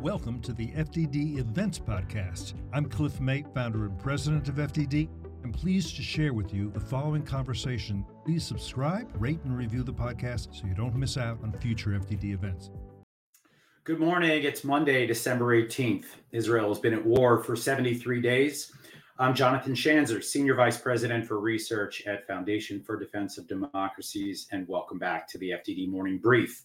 Welcome to the FDD Events Podcast. I'm Cliff May, founder and president of FDD. I'm pleased to share with you the following conversation. Please subscribe, rate, and review the podcast so you don't miss out on future FDD events. Good morning. It's Monday, December 18th. Israel has been at war for 73 days. I'm Jonathan Schanzer, Senior Vice President for Research at Foundation for Defense of Democracies, and welcome back to the FDD Morning Brief.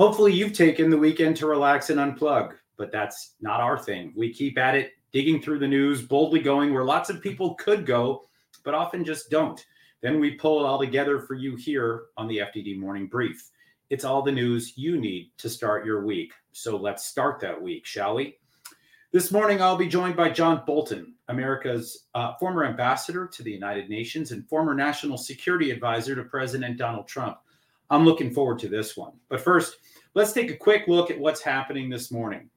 Hopefully, you've taken the weekend to relax and unplug, but that's not our thing. We keep at it, digging through the news, boldly going where lots of people could go, but often just don't. Then we pull it all together for you here on the FDD Morning Brief. It's all the news you need to start your week. So let's start that week, shall we? This morning, I'll be joined by John Bolton, America's uh, former ambassador to the United Nations and former national security advisor to President Donald Trump. I'm looking forward to this one. But first, let's take a quick look at what's happening this morning.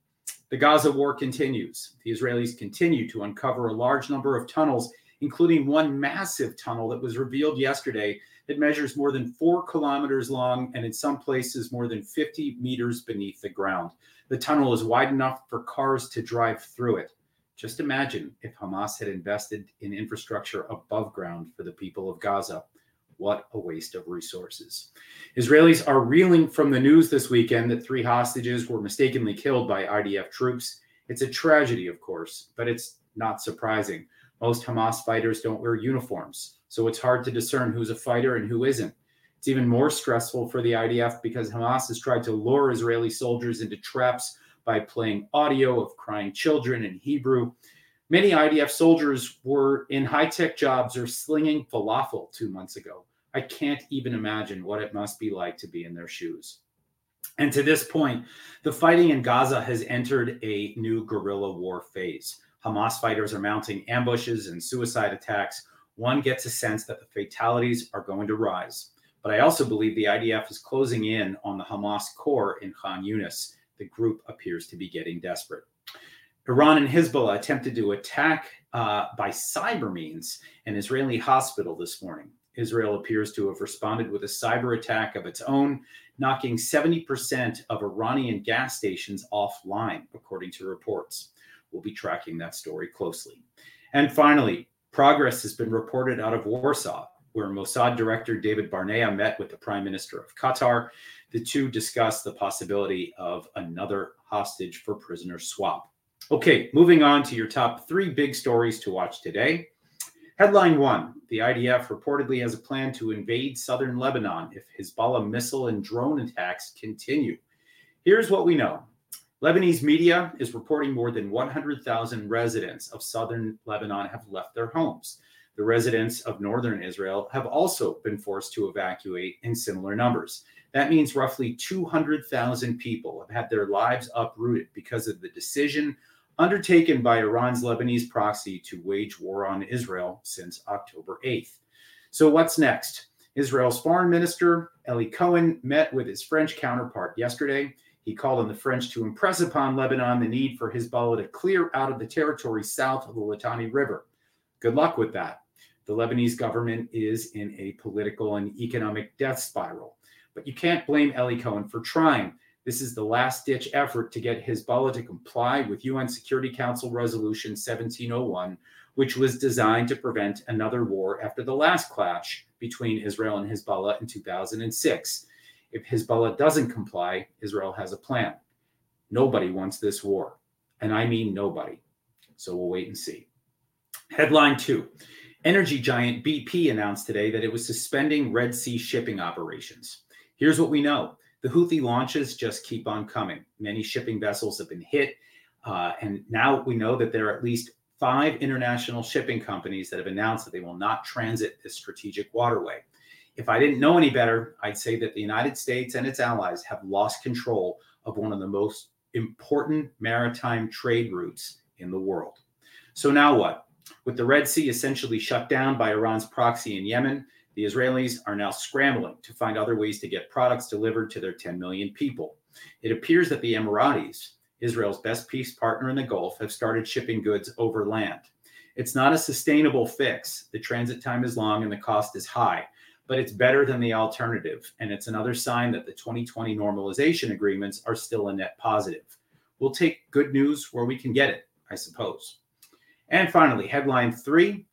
The Gaza war continues. The Israelis continue to uncover a large number of tunnels, including one massive tunnel that was revealed yesterday that measures more than four kilometers long and in some places more than 50 meters beneath the ground. The tunnel is wide enough for cars to drive through it. Just imagine if Hamas had invested in infrastructure above ground for the people of Gaza. What a waste of resources. Israelis are reeling from the news this weekend that three hostages were mistakenly killed by IDF troops. It's a tragedy, of course, but it's not surprising. Most Hamas fighters don't wear uniforms, so it's hard to discern who's a fighter and who isn't. It's even more stressful for the IDF because Hamas has tried to lure Israeli soldiers into traps by playing audio of crying children in Hebrew. Many IDF soldiers were in high tech jobs or slinging falafel two months ago. I can't even imagine what it must be like to be in their shoes. And to this point, the fighting in Gaza has entered a new guerrilla war phase. Hamas fighters are mounting ambushes and suicide attacks. One gets a sense that the fatalities are going to rise. But I also believe the IDF is closing in on the Hamas core in Khan Yunis. The group appears to be getting desperate. Iran and Hezbollah attempted to attack uh, by cyber means an Israeli hospital this morning. Israel appears to have responded with a cyber attack of its own, knocking 70% of Iranian gas stations offline, according to reports. We'll be tracking that story closely. And finally, progress has been reported out of Warsaw where Mossad Director David Barnea met with the Prime Minister of Qatar. The two discussed the possibility of another hostage for prisoner swap. Okay, moving on to your top three big stories to watch today. Headline one The IDF reportedly has a plan to invade southern Lebanon if Hezbollah missile and drone attacks continue. Here's what we know Lebanese media is reporting more than 100,000 residents of southern Lebanon have left their homes. The residents of northern Israel have also been forced to evacuate in similar numbers. That means roughly 200,000 people have had their lives uprooted because of the decision undertaken by Iran's Lebanese proxy to wage war on Israel since October 8th. So, what's next? Israel's foreign minister, Eli Cohen, met with his French counterpart yesterday. He called on the French to impress upon Lebanon the need for Hezbollah to clear out of the territory south of the Litani River. Good luck with that. The Lebanese government is in a political and economic death spiral. But you can't blame Eli Cohen for trying. This is the last ditch effort to get Hezbollah to comply with UN Security Council Resolution 1701, which was designed to prevent another war after the last clash between Israel and Hezbollah in 2006. If Hezbollah doesn't comply, Israel has a plan. Nobody wants this war. And I mean nobody. So we'll wait and see. Headline two Energy giant BP announced today that it was suspending Red Sea shipping operations. Here's what we know the Houthi launches just keep on coming. Many shipping vessels have been hit. Uh, and now we know that there are at least five international shipping companies that have announced that they will not transit this strategic waterway. If I didn't know any better, I'd say that the United States and its allies have lost control of one of the most important maritime trade routes in the world. So now what? With the Red Sea essentially shut down by Iran's proxy in Yemen, the Israelis are now scrambling to find other ways to get products delivered to their 10 million people. It appears that the Emiratis, Israel's best peace partner in the Gulf, have started shipping goods over land. It's not a sustainable fix. The transit time is long and the cost is high, but it's better than the alternative. And it's another sign that the 2020 normalization agreements are still a net positive. We'll take good news where we can get it, I suppose. And finally, headline three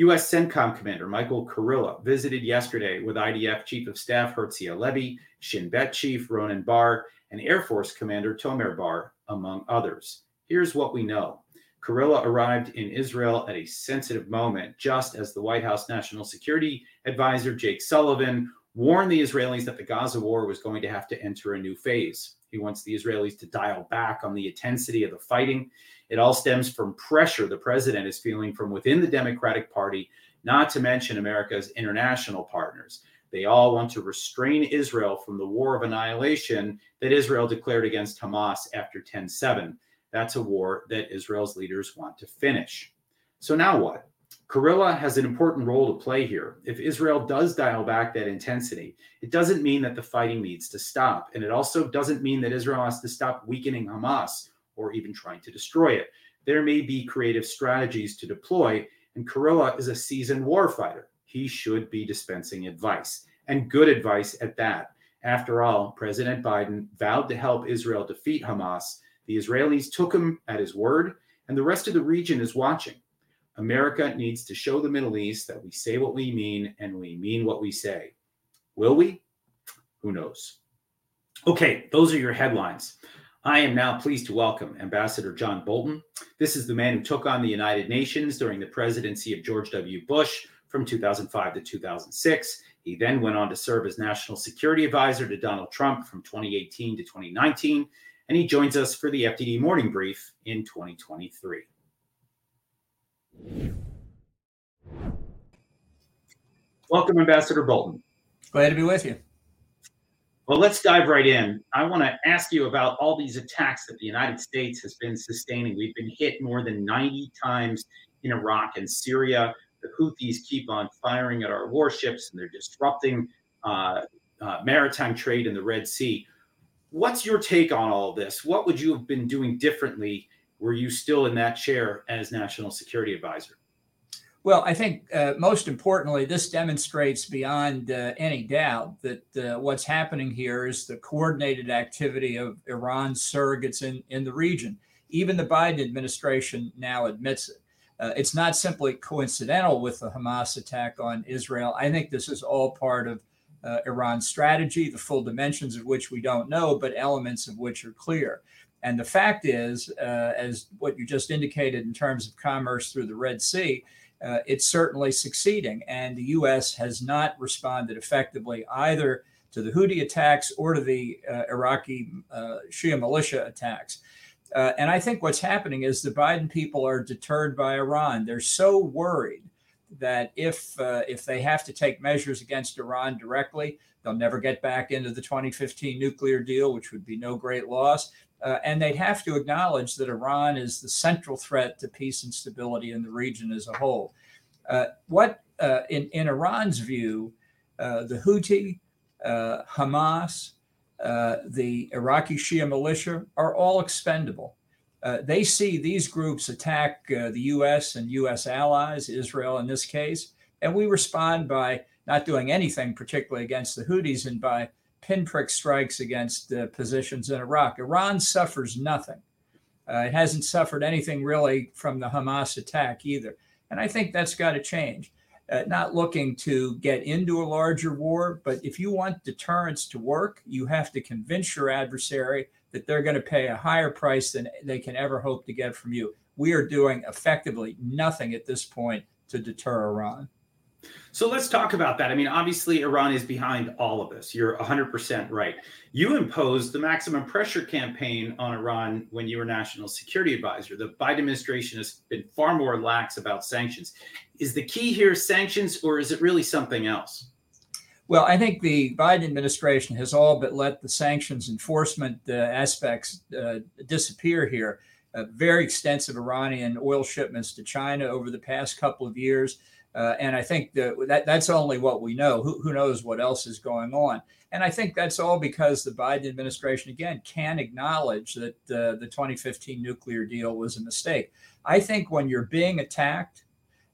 U.S. CENTCOM Commander Michael Kurilla visited yesterday with IDF Chief of Staff Herzi Halevi, Shin Bet Chief Ronen Bar, and Air Force Commander Tomer Bar, among others. Here's what we know. Kurilla arrived in Israel at a sensitive moment, just as the White House National Security Advisor Jake Sullivan warned the Israelis that the Gaza war was going to have to enter a new phase. He wants the Israelis to dial back on the intensity of the fighting. It all stems from pressure the president is feeling from within the Democratic Party, not to mention America's international partners. They all want to restrain Israel from the war of annihilation that Israel declared against Hamas after 10 7. That's a war that Israel's leaders want to finish. So now what? Kurilla has an important role to play here. If Israel does dial back that intensity, it doesn't mean that the fighting needs to stop. And it also doesn't mean that Israel has to stop weakening Hamas or even trying to destroy it. There may be creative strategies to deploy, and Kurilla is a seasoned warfighter. He should be dispensing advice, and good advice at that. After all, President Biden vowed to help Israel defeat Hamas. The Israelis took him at his word, and the rest of the region is watching. America needs to show the Middle East that we say what we mean and we mean what we say. Will we? Who knows? Okay, those are your headlines. I am now pleased to welcome Ambassador John Bolton. This is the man who took on the United Nations during the presidency of George W. Bush from 2005 to 2006. He then went on to serve as National Security Advisor to Donald Trump from 2018 to 2019, and he joins us for the FDD Morning Brief in 2023. Welcome, Ambassador Bolton. Glad to be with you. Well, let's dive right in. I want to ask you about all these attacks that the United States has been sustaining. We've been hit more than 90 times in Iraq and Syria. The Houthis keep on firing at our warships and they're disrupting uh, uh, maritime trade in the Red Sea. What's your take on all this? What would you have been doing differently were you still in that chair as National Security Advisor? Well, I think uh, most importantly, this demonstrates beyond uh, any doubt that uh, what's happening here is the coordinated activity of Iran's surrogates in, in the region. Even the Biden administration now admits it. Uh, it's not simply coincidental with the Hamas attack on Israel. I think this is all part of uh, Iran's strategy, the full dimensions of which we don't know, but elements of which are clear. And the fact is, uh, as what you just indicated in terms of commerce through the Red Sea, uh, it's certainly succeeding. And the U.S. has not responded effectively either to the Houthi attacks or to the uh, Iraqi uh, Shia militia attacks. Uh, and I think what's happening is the Biden people are deterred by Iran. They're so worried that if uh, if they have to take measures against Iran directly, they'll never get back into the 2015 nuclear deal, which would be no great loss. Uh, and they'd have to acknowledge that Iran is the central threat to peace and stability in the region as a whole. Uh, what, uh, in, in Iran's view, uh, the Houthi, uh, Hamas, uh, the Iraqi Shia militia are all expendable. they see these groups attack the U.S. and U.S. allies, Israel in this case, and we respond by not doing anything particularly against the Houthis and by pinprick strikes against uh, positions in Iraq. Iran suffers nothing. Uh, it hasn't suffered anything really from the Hamas attack either. And I think that's got to change. Uh, not looking to get into a larger war, but if you want deterrence to work, you have to convince your adversary that they're going to pay a higher price than they can ever hope to get from you. We are doing effectively nothing at this point to deter Iran. So let's talk about that. I mean, obviously, Iran is behind all of this. You're 100% right. You imposed the maximum pressure campaign on Iran when you were national security advisor. The Biden administration has been far more lax about sanctions. Is the key here sanctions, or is it really something else? Well, I think the Biden administration has all but let the sanctions enforcement uh, aspects uh, disappear here. Uh, very extensive Iranian oil shipments to China over the past couple of years uh, and I think that, that that's only what we know. Who, who knows what else is going on? And I think that's all because the Biden administration, again, can acknowledge that uh, the 2015 nuclear deal was a mistake. I think when you're being attacked,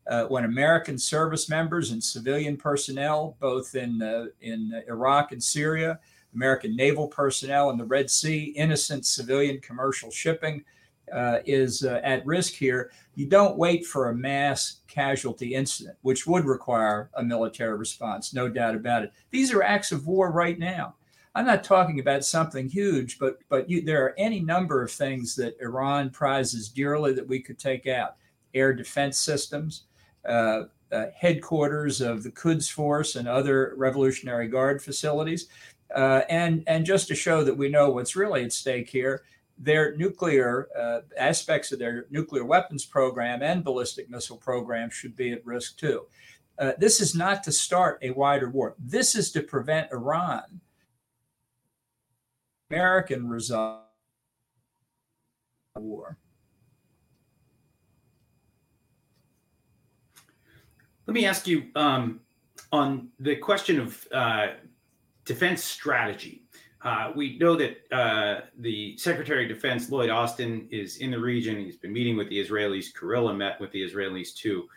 uh, when American service members and civilian personnel, both in uh, in Iraq and Syria, American naval personnel in the Red Sea, innocent civilian commercial shipping uh, is uh, at risk here. You don't wait for a mass casualty incident, which would require a military response, no doubt about it. These are acts of war right now. I'm not talking about something huge, but but you, there are any number of things that Iran prizes dearly that we could take out: air defense systems, uh, uh, headquarters of the Quds Force and other Revolutionary Guard facilities, uh, and and just to show that we know what's really at stake here, their nuclear uh, aspects of their nuclear weapons program and ballistic missile program should be at risk too. Uh, this is not to start a wider war. This is to prevent Iran American resolve war. Let me ask you um, on the question of uh, defense strategy. Uh, we know that uh, the Secretary of Defense, Lloyd Austin, is in the region. He's been meeting with the Israelis. Kurilla met with the Israelis too.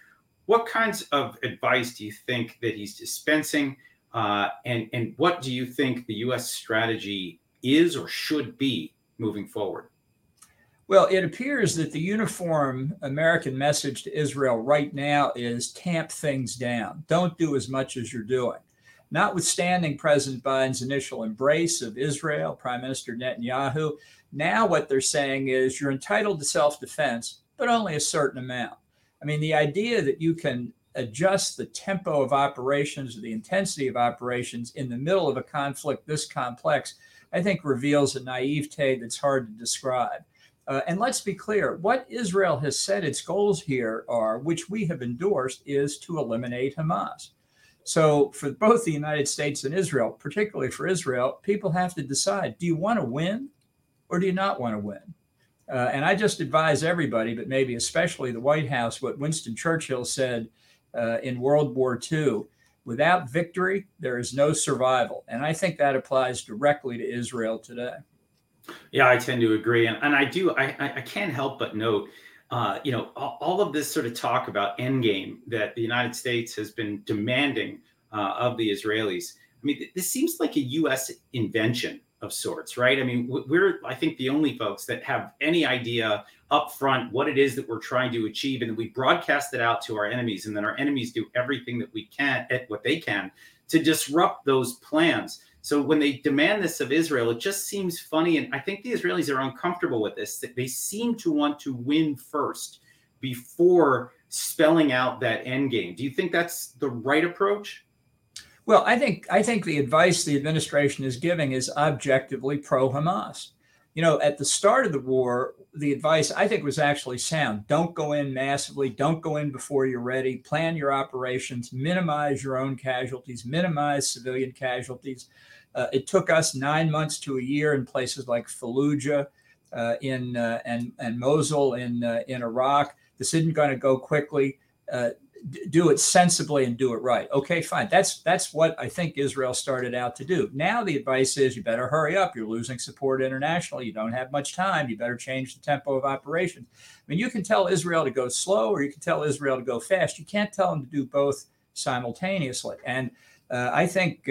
What kinds of advice do you think that he's dispensing? Uh, and, and what do you think the U.S. strategy is or should be moving forward? Well, it appears that the uniform American message to Israel right now is tamp things down. Don't do as much as you're doing. Notwithstanding President Biden's initial embrace of Israel, Prime Minister Netanyahu, now what they're saying is you're entitled to self defense, but only a certain amount. I mean, the idea that you can adjust the tempo of operations or the intensity of operations in the middle of a conflict this complex I think reveals a naivete that's hard to describe. Uh, and let's be clear what Israel has said its goals here are, which we have endorsed, is to eliminate Hamas. So, for both the United States and Israel, particularly for Israel, people have to decide do you want to win or do you not want to win? Uh, and I just advise everybody, but maybe especially the White House, what Winston Churchill said uh, in World War II Without victory, there is no survival. And I think that applies directly to Israel today. Yeah, I tend to agree. And, and I do, I, I can't help but note, uh, you know, all, of this sort of talk about endgame that the United States has been demanding uh, of the Israelis. I mean, this seems like a U.S. invention of sorts, right? I mean, we're, I think, the only folks that have any idea up front what it is that we're trying to achieve and we broadcast it out to our enemies and then our enemies do everything that we can at what they can to disrupt those plans so when they demand this of israel it just seems funny and i think the israelis are uncomfortable with this that they seem to want to win first before spelling out that end game do you think that's the right approach well i think i think the advice the administration is giving is objectively pro hamas you know, at the start of the war, the advice I think was actually sound. Don't go in massively. Don't go in before you're ready. Plan your operations, minimize your own casualties, minimize civilian casualties. Uh, it took us nine months to a year in places like Fallujah uh, in uh, and and Mosul in uh, in Iraq. This isn't going to go quickly. Uh, do it sensibly and do it right. Okay, fine. That's that's what I think Israel started out to do. Now the advice is you better hurry up. You're losing support internationally. You don't have much time. You better change the tempo of operations. I mean, you can tell Israel to go slow, or you can tell Israel to go fast. You can't tell them to do both simultaneously. And I think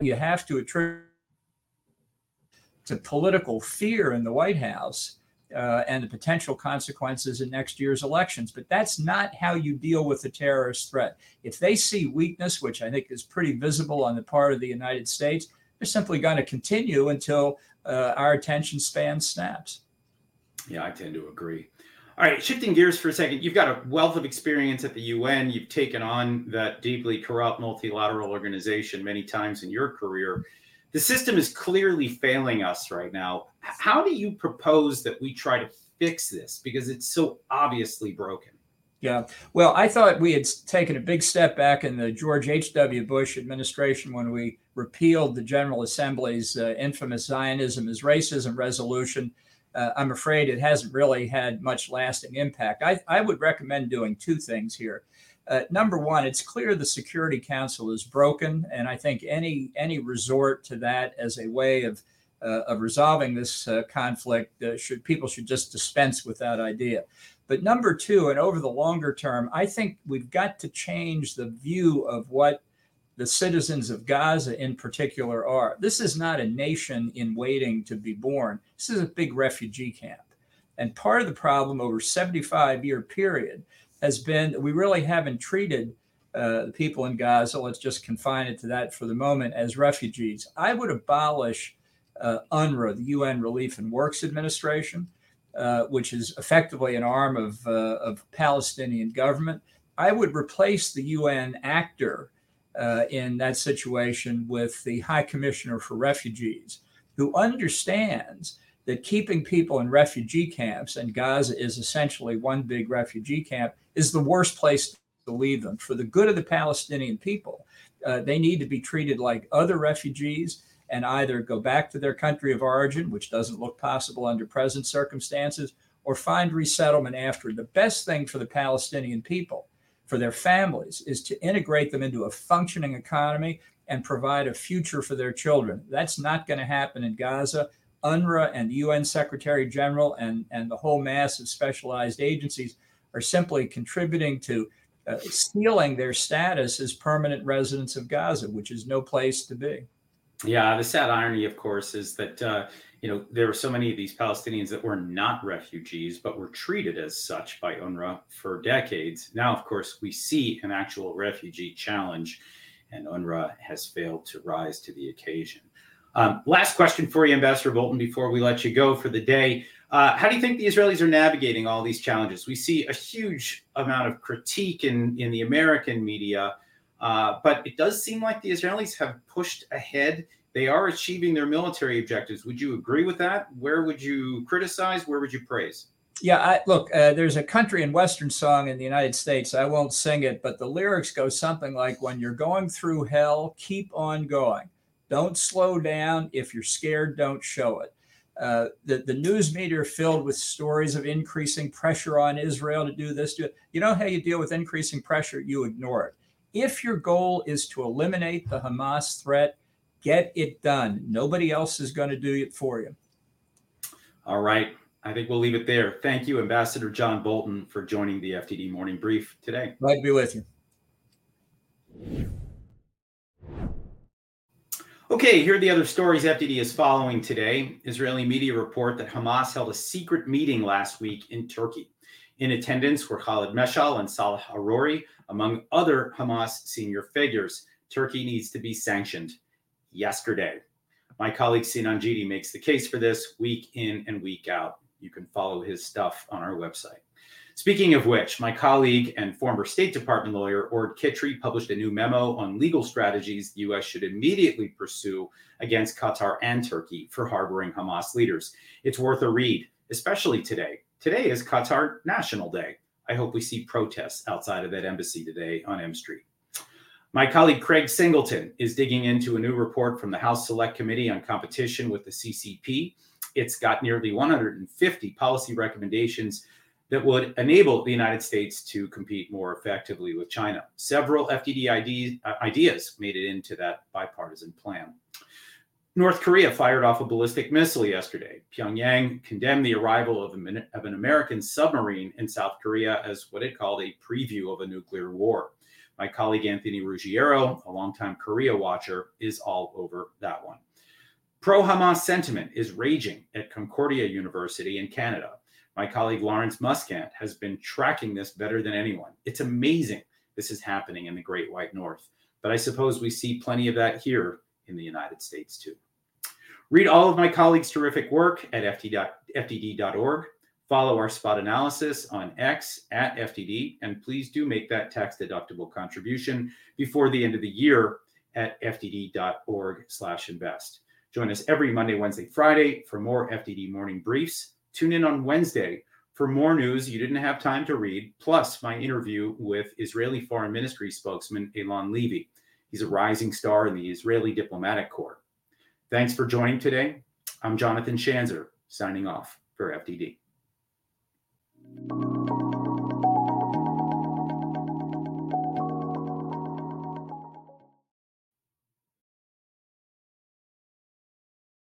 you have to attribute to political fear in the White House uh, and the potential consequences in next year's elections. But that's not how you deal with the terrorist threat. If they see weakness, which I think is pretty visible on the part of the United States, they're simply going to continue until uh, our attention span snaps. Yeah, I tend to agree. All right, shifting gears for a second, you've got a wealth of experience at the UN. You've taken on that deeply corrupt multilateral organization many times in your career the system is clearly failing us right now. How do you propose that we try to fix this? Because it's so obviously broken. Yeah. Well, I thought we had taken a big step back in the George H.W. Bush administration when we repealed the General Assembly's uh, infamous Zionism is racism resolution. Uh, I'm afraid it hasn't really had much lasting impact. I, I would recommend doing two things here. Uh, number one, it's clear the Security Council is broken, and I think any any resort to that as a way of uh, of resolving this uh, conflict uh, should people should just dispense with that idea. But number two, and over the longer term, I think we've got to change the view of what the citizens of Gaza in particular are. This is not a nation in waiting to be born. This is a big refugee camp. And part of the problem over 75 year period has been that we really haven't treated uh, the people in Gaza, let's just confine it to that for the moment, as refugees. I would abolish uh, UNRWA, the UN Relief and Works Administration, uh, which is effectively an arm of, uh, of Palestinian government. I would replace the UN actor uh, in that situation with the High Commissioner for Refugees, who understands that keeping people in refugee camps, and Gaza is essentially one big refugee camp, is the worst place to leave them. For the good of the Palestinian people, uh, they need to be treated like other refugees and either go back to their country of origin, which doesn't look possible under present circumstances, or find resettlement after. The best thing for the Palestinian people for their families is to integrate them into a functioning economy and provide a future for their children. That's not going to happen in Gaza. UNRWA and the UN Secretary General and, and the whole mass of specialized agencies are simply contributing to uh, stealing their status as permanent residents of Gaza, which is no place to be. Yeah, the sad irony, of course, is that uh, you know, there were so many of these Palestinians that were not refugees, but were treated as such by UNRWA for decades. Now, of course, we see an actual refugee challenge, and UNRWA has failed to rise to the occasion. Um, last question for you, Ambassador Bolton, before we let you go for the day. Uh, how do you think the Israelis are navigating all these challenges? We see a huge amount of critique in, in the American media, uh, but it does seem like the Israelis have pushed ahead they are achieving their military objectives. Would you agree with that? Where would you criticize? Where would you praise? Yeah, I, look, uh, there's a country and western song in the United States. I won't sing it, but the lyrics go something like When you're going through hell, keep on going. Don't slow down. If you're scared, don't show it. Uh, the, the news media filled with stories of increasing pressure on Israel to do this. Do it. You know how you deal with increasing pressure? You ignore it. If your goal is to eliminate the Hamas threat, Get it done. Nobody else is going to do it for you. All right. I think we'll leave it there. Thank you, Ambassador John Bolton, for joining the FDD Morning Brief today. Glad to be with you. Okay, here are the other stories FDD is following today. Israeli media report that Hamas held a secret meeting last week in Turkey. In attendance were Khalid Meshal and Salah Arori, among other Hamas senior figures. Turkey needs to be sanctioned yesterday. My colleague Sinan Ciddi makes the case for this week in and week out. You can follow his stuff on our website. Speaking of which, my colleague and former State Department lawyer Orde Kittrie published a new memo on legal strategies the U.S. should immediately pursue against Qatar and Turkey for harboring Hamas leaders. It's worth a read, especially today. Today is Qatar National Day. I hope we see protests outside of that embassy today on M Street. My colleague Craig Singleton is digging into a new report from the House Select Committee on Competition with the CCP. It's got nearly 150 policy recommendations that would enable the United States to compete more effectively with China. Several FDD uh, ideas made it into that bipartisan plan. North Korea fired off a ballistic missile yesterday. Pyongyang condemned the arrival of, of an American submarine in South Korea as what it called a preview of a nuclear war. My colleague Anthony Ruggiero, a longtime Korea watcher, is all over that one. Pro Hamas sentiment is raging at Concordia University in Canada. My colleague Lawrence Muscat has been tracking this better than anyone. It's amazing this is happening in the Great White North. But I suppose we see plenty of that here in the United States too. Read all of my colleagues' terrific work at fdd.org. Follow our spot analysis on X at FDD, and please do make that tax deductible contribution before the end of the year at fdd.org/invest. Join us every Monday, Wednesday, Friday for more FDD morning briefs. Tune in on Wednesday for more news you didn't have time to read, plus my interview with Israeli Foreign Ministry spokesman Eylon Levy. He's a rising star in the Israeli diplomatic corps. Thanks for joining today. I'm Jonathan Schanzer, signing off for FDD. Thank you.